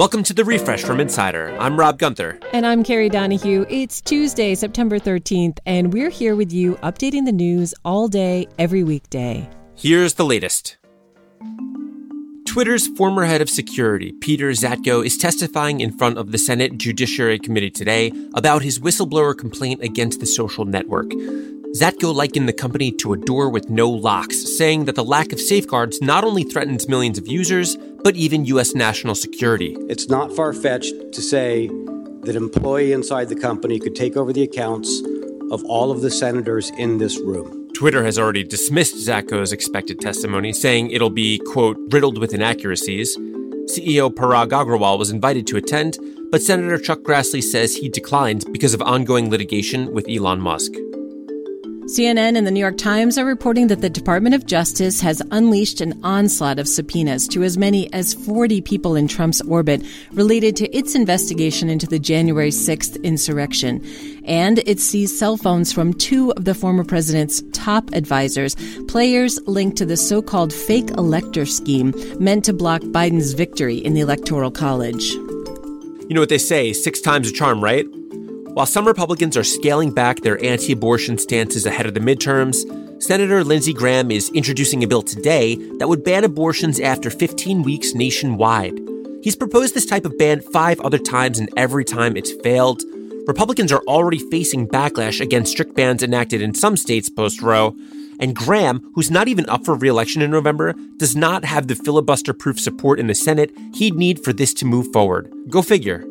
Welcome to the refresh from Insider. I'm Rob Gunther. And I'm Kerry Donahue. It's Tuesday, September 13th, and we're here with you updating the news all day, every weekday. Here's the latest. Twitter's former head of security, Peter Zatko, is testifying in front of the Senate Judiciary Committee today about his whistleblower complaint against the social network. Zatko likened the company to a door with no locks, saying that the lack of safeguards not only threatens millions of users, but even U.S. national security. It's not far fetched to say that an employee inside the company could take over the accounts of all of the senators in this room. Twitter has already dismissed Zatko's expected testimony, saying it'll be, quote, riddled with inaccuracies. CEO Parag Agrawal was invited to attend, but Senator Chuck Grassley says he declined because of ongoing litigation with Elon Musk. CNN and the New York Times are reporting that the Department of Justice has unleashed an onslaught of subpoenas to as many as 40 people in Trump's orbit related to its investigation into the January 6th insurrection. And it seized cell phones from two of the former president's top advisors, players linked to the so called fake elector scheme meant to block Biden's victory in the Electoral College. You know what they say six times a charm, right? While some Republicans are scaling back their anti abortion stances ahead of the midterms, Senator Lindsey Graham is introducing a bill today that would ban abortions after 15 weeks nationwide. He's proposed this type of ban five other times, and every time it's failed. Republicans are already facing backlash against strict bans enacted in some states post Roe. And Graham, who's not even up for re election in November, does not have the filibuster proof support in the Senate he'd need for this to move forward. Go figure.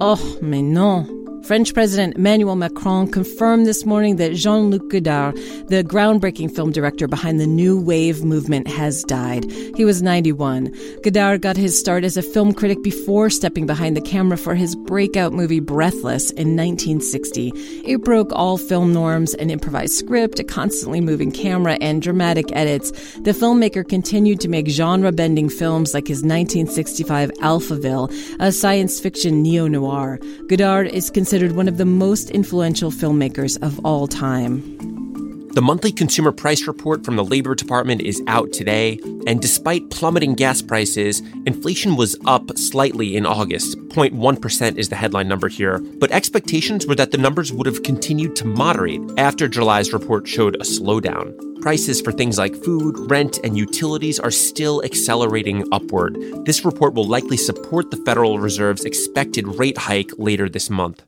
Oh, mais non. French President Emmanuel Macron confirmed this morning that Jean Luc Godard, the groundbreaking film director behind the New Wave movement, has died. He was 91. Godard got his start as a film critic before stepping behind the camera for his breakout movie Breathless in 1960. It broke all film norms an improvised script, a constantly moving camera, and dramatic edits. The filmmaker continued to make genre bending films like his 1965 Alphaville, a science fiction neo noir. Godard is considered considered one of the most influential filmmakers of all time. The monthly consumer price report from the Labor Department is out today, and despite plummeting gas prices, inflation was up slightly in August. 0.1% is the headline number here, but expectations were that the numbers would have continued to moderate after July's report showed a slowdown. Prices for things like food, rent, and utilities are still accelerating upward. This report will likely support the Federal Reserve's expected rate hike later this month.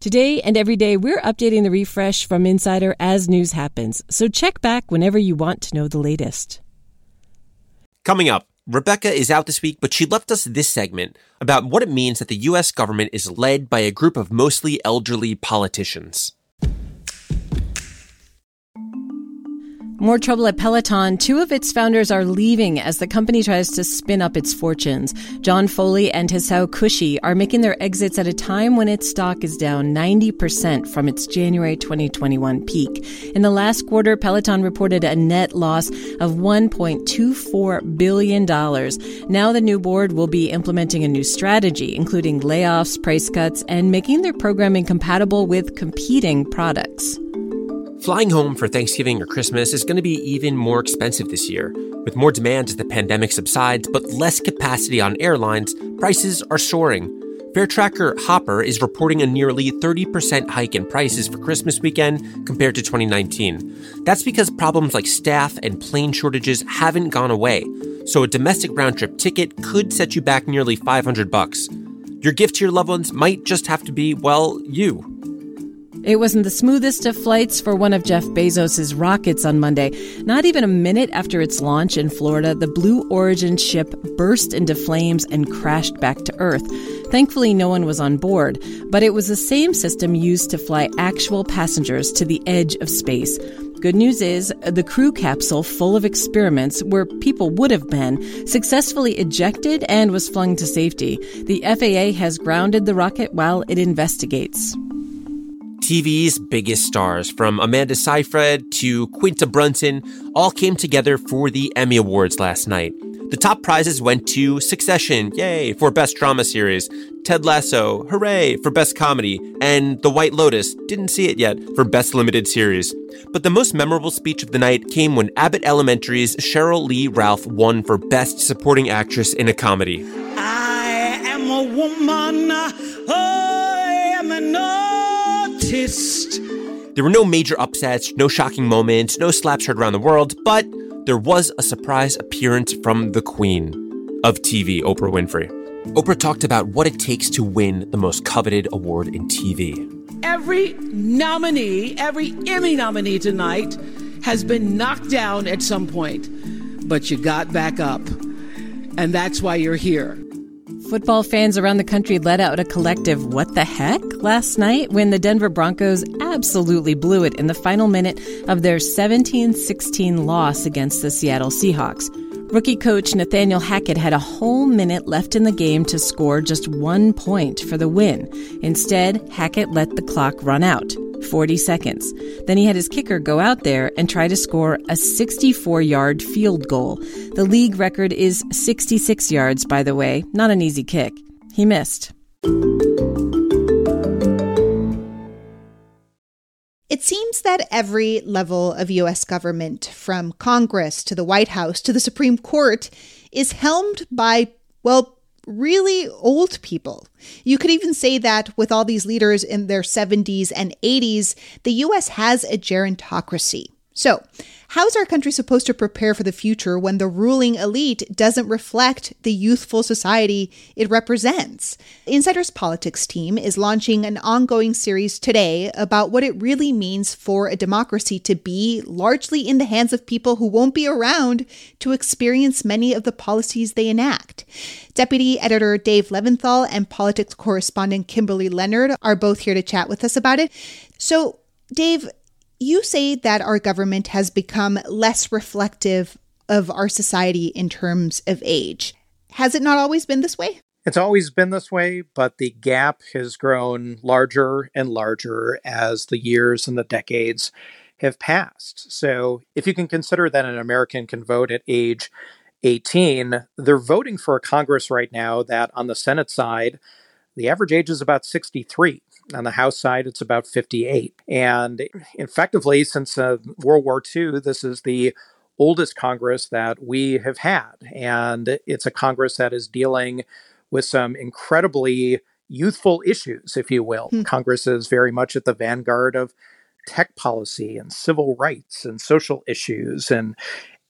Today and every day, we're updating the refresh from Insider as news happens. So check back whenever you want to know the latest. Coming up, Rebecca is out this week, but she left us this segment about what it means that the U.S. government is led by a group of mostly elderly politicians. More trouble at Peloton. Two of its founders are leaving as the company tries to spin up its fortunes. John Foley and Hisao Kishi are making their exits at a time when its stock is down 90% from its January 2021 peak. In the last quarter, Peloton reported a net loss of $1.24 billion. Now the new board will be implementing a new strategy, including layoffs, price cuts, and making their programming compatible with competing products. Flying home for Thanksgiving or Christmas is going to be even more expensive this year. With more demand as the pandemic subsides, but less capacity on airlines, prices are soaring. Fare tracker Hopper is reporting a nearly 30% hike in prices for Christmas weekend compared to 2019. That's because problems like staff and plane shortages haven't gone away. So a domestic round trip ticket could set you back nearly 500 bucks. Your gift to your loved ones might just have to be, well, you. It wasn't the smoothest of flights for one of Jeff Bezos' rockets on Monday. Not even a minute after its launch in Florida, the Blue Origin ship burst into flames and crashed back to Earth. Thankfully, no one was on board, but it was the same system used to fly actual passengers to the edge of space. Good news is the crew capsule full of experiments where people would have been successfully ejected and was flung to safety. The FAA has grounded the rocket while it investigates. TV's biggest stars, from Amanda Seyfried to Quinta Brunson, all came together for the Emmy Awards last night. The top prizes went to Succession, yay, for Best Drama Series, Ted Lasso, hooray, for Best Comedy, and The White Lotus, didn't see it yet, for Best Limited Series. But the most memorable speech of the night came when Abbott Elementary's Sheryl Lee Ralph won for Best Supporting Actress in a Comedy. I am a woman, There were no major upsets, no shocking moments, no slaps heard around the world, but there was a surprise appearance from the queen of TV, Oprah Winfrey. Oprah talked about what it takes to win the most coveted award in TV. Every nominee, every Emmy nominee tonight has been knocked down at some point, but you got back up. And that's why you're here. Football fans around the country let out a collective what the heck last night when the Denver Broncos absolutely blew it in the final minute of their 17 16 loss against the Seattle Seahawks. Rookie coach Nathaniel Hackett had a whole minute left in the game to score just one point for the win. Instead, Hackett let the clock run out. 40 seconds. Then he had his kicker go out there and try to score a 64 yard field goal. The league record is 66 yards, by the way. Not an easy kick. He missed. It seems that every level of U.S. government, from Congress to the White House to the Supreme Court, is helmed by, well, really old people. You could even say that with all these leaders in their 70s and 80s, the US has a gerontocracy. So, how is our country supposed to prepare for the future when the ruling elite doesn't reflect the youthful society it represents? Insider's Politics team is launching an ongoing series today about what it really means for a democracy to be largely in the hands of people who won't be around to experience many of the policies they enact. Deputy editor Dave Levinthal and politics correspondent Kimberly Leonard are both here to chat with us about it. So, Dave, you say that our government has become less reflective of our society in terms of age. Has it not always been this way? It's always been this way, but the gap has grown larger and larger as the years and the decades have passed. So, if you can consider that an American can vote at age 18, they're voting for a Congress right now that on the Senate side, the average age is about 63. On the House side, it's about 58. And effectively, since uh, World War II, this is the oldest Congress that we have had. And it's a Congress that is dealing with some incredibly youthful issues, if you will. Hmm. Congress is very much at the vanguard of tech policy and civil rights and social issues and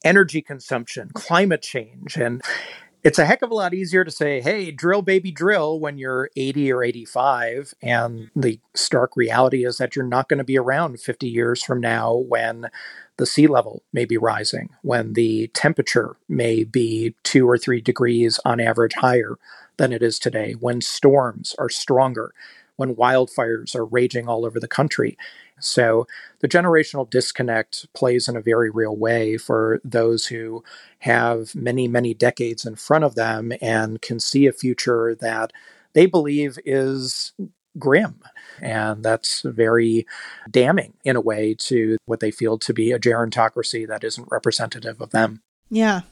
energy consumption, climate change. And it's a heck of a lot easier to say, hey, drill, baby, drill when you're 80 or 85. And the stark reality is that you're not going to be around 50 years from now when the sea level may be rising, when the temperature may be two or three degrees on average higher than it is today, when storms are stronger, when wildfires are raging all over the country. So the generational disconnect plays in a very real way for those who have many, many decades in front of them and can see a future that they believe is grim. And that's very damning in a way to what they feel to be a gerontocracy that isn't representative of them. Yeah.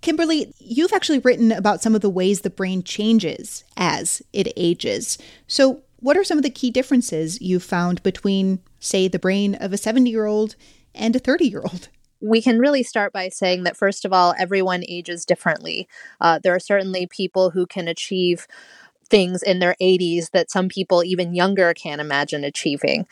Kimberly, you've actually written about some of the ways the brain changes as it ages. So, what are some of the key differences you found between, say, the brain of a 70 year old and a 30 year old? We can really start by saying that, first of all, everyone ages differently. Uh, there are certainly people who can achieve things in their 80s that some people even younger can't imagine achieving.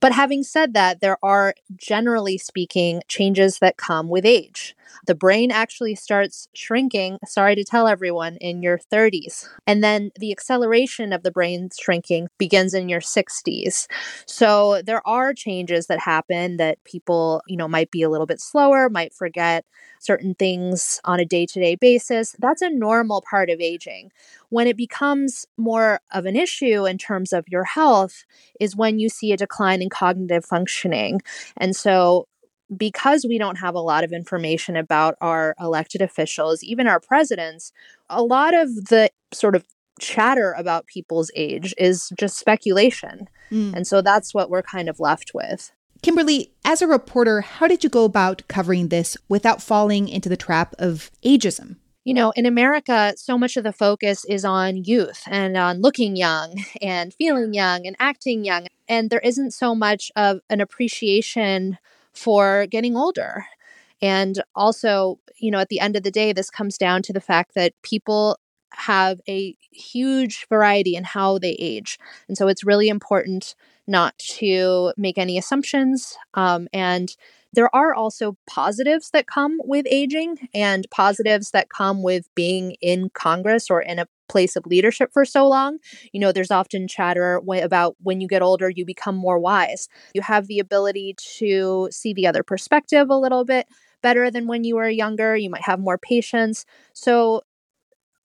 But having said that, there are generally speaking changes that come with age. The brain actually starts shrinking, sorry to tell everyone, in your 30s. And then the acceleration of the brain shrinking begins in your 60s. So there are changes that happen that people, you know, might be a little bit slower, might forget certain things on a day to day basis. That's a normal part of aging. When it becomes more of an issue in terms of your health is when you see a decline in cognitive functioning. And so because we don't have a lot of information about our elected officials, even our presidents, a lot of the sort of chatter about people's age is just speculation. Mm. And so that's what we're kind of left with. Kimberly, as a reporter, how did you go about covering this without falling into the trap of ageism? You know, in America, so much of the focus is on youth and on looking young and feeling young and acting young. And there isn't so much of an appreciation for getting older. And also, you know, at the end of the day, this comes down to the fact that people have a huge variety in how they age. And so it's really important not to make any assumptions. Um, and there are also positives that come with aging and positives that come with being in Congress or in a place of leadership for so long. You know, there's often chatter about when you get older, you become more wise. You have the ability to see the other perspective a little bit better than when you were younger. You might have more patience. So,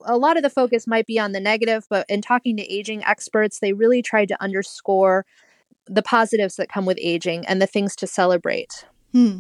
a lot of the focus might be on the negative, but in talking to aging experts, they really tried to underscore the positives that come with aging and the things to celebrate. Hmm.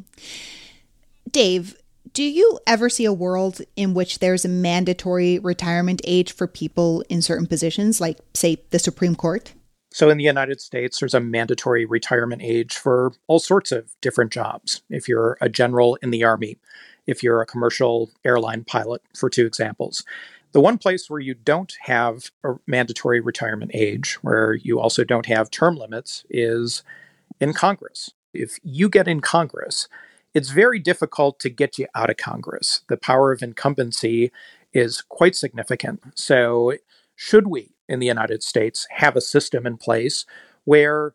Dave, do you ever see a world in which there's a mandatory retirement age for people in certain positions, like, say, the Supreme Court? So, in the United States, there's a mandatory retirement age for all sorts of different jobs. If you're a general in the Army, if you're a commercial airline pilot, for two examples. The one place where you don't have a mandatory retirement age, where you also don't have term limits, is in Congress. If you get in Congress, it's very difficult to get you out of Congress. The power of incumbency is quite significant. So, should we in the United States have a system in place where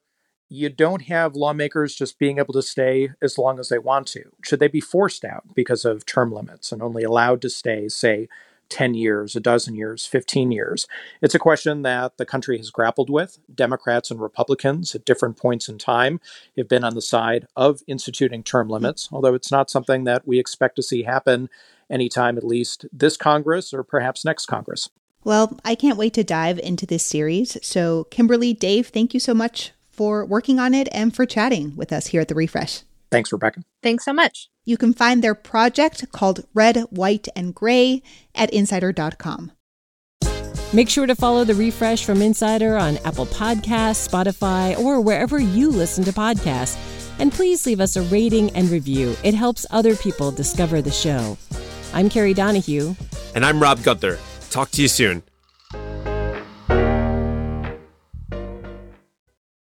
you don't have lawmakers just being able to stay as long as they want to? Should they be forced out because of term limits and only allowed to stay, say, 10 years, a dozen years, 15 years? It's a question that the country has grappled with. Democrats and Republicans at different points in time have been on the side of instituting term limits, although it's not something that we expect to see happen anytime, at least this Congress or perhaps next Congress. Well, I can't wait to dive into this series. So, Kimberly, Dave, thank you so much for working on it and for chatting with us here at The Refresh. Thanks, Rebecca. Thanks so much. You can find their project called Red, White, and Gray at insider.com. Make sure to follow the refresh from Insider on Apple Podcasts, Spotify, or wherever you listen to podcasts. And please leave us a rating and review. It helps other people discover the show. I'm Kerry Donahue. And I'm Rob Gunther. Talk to you soon.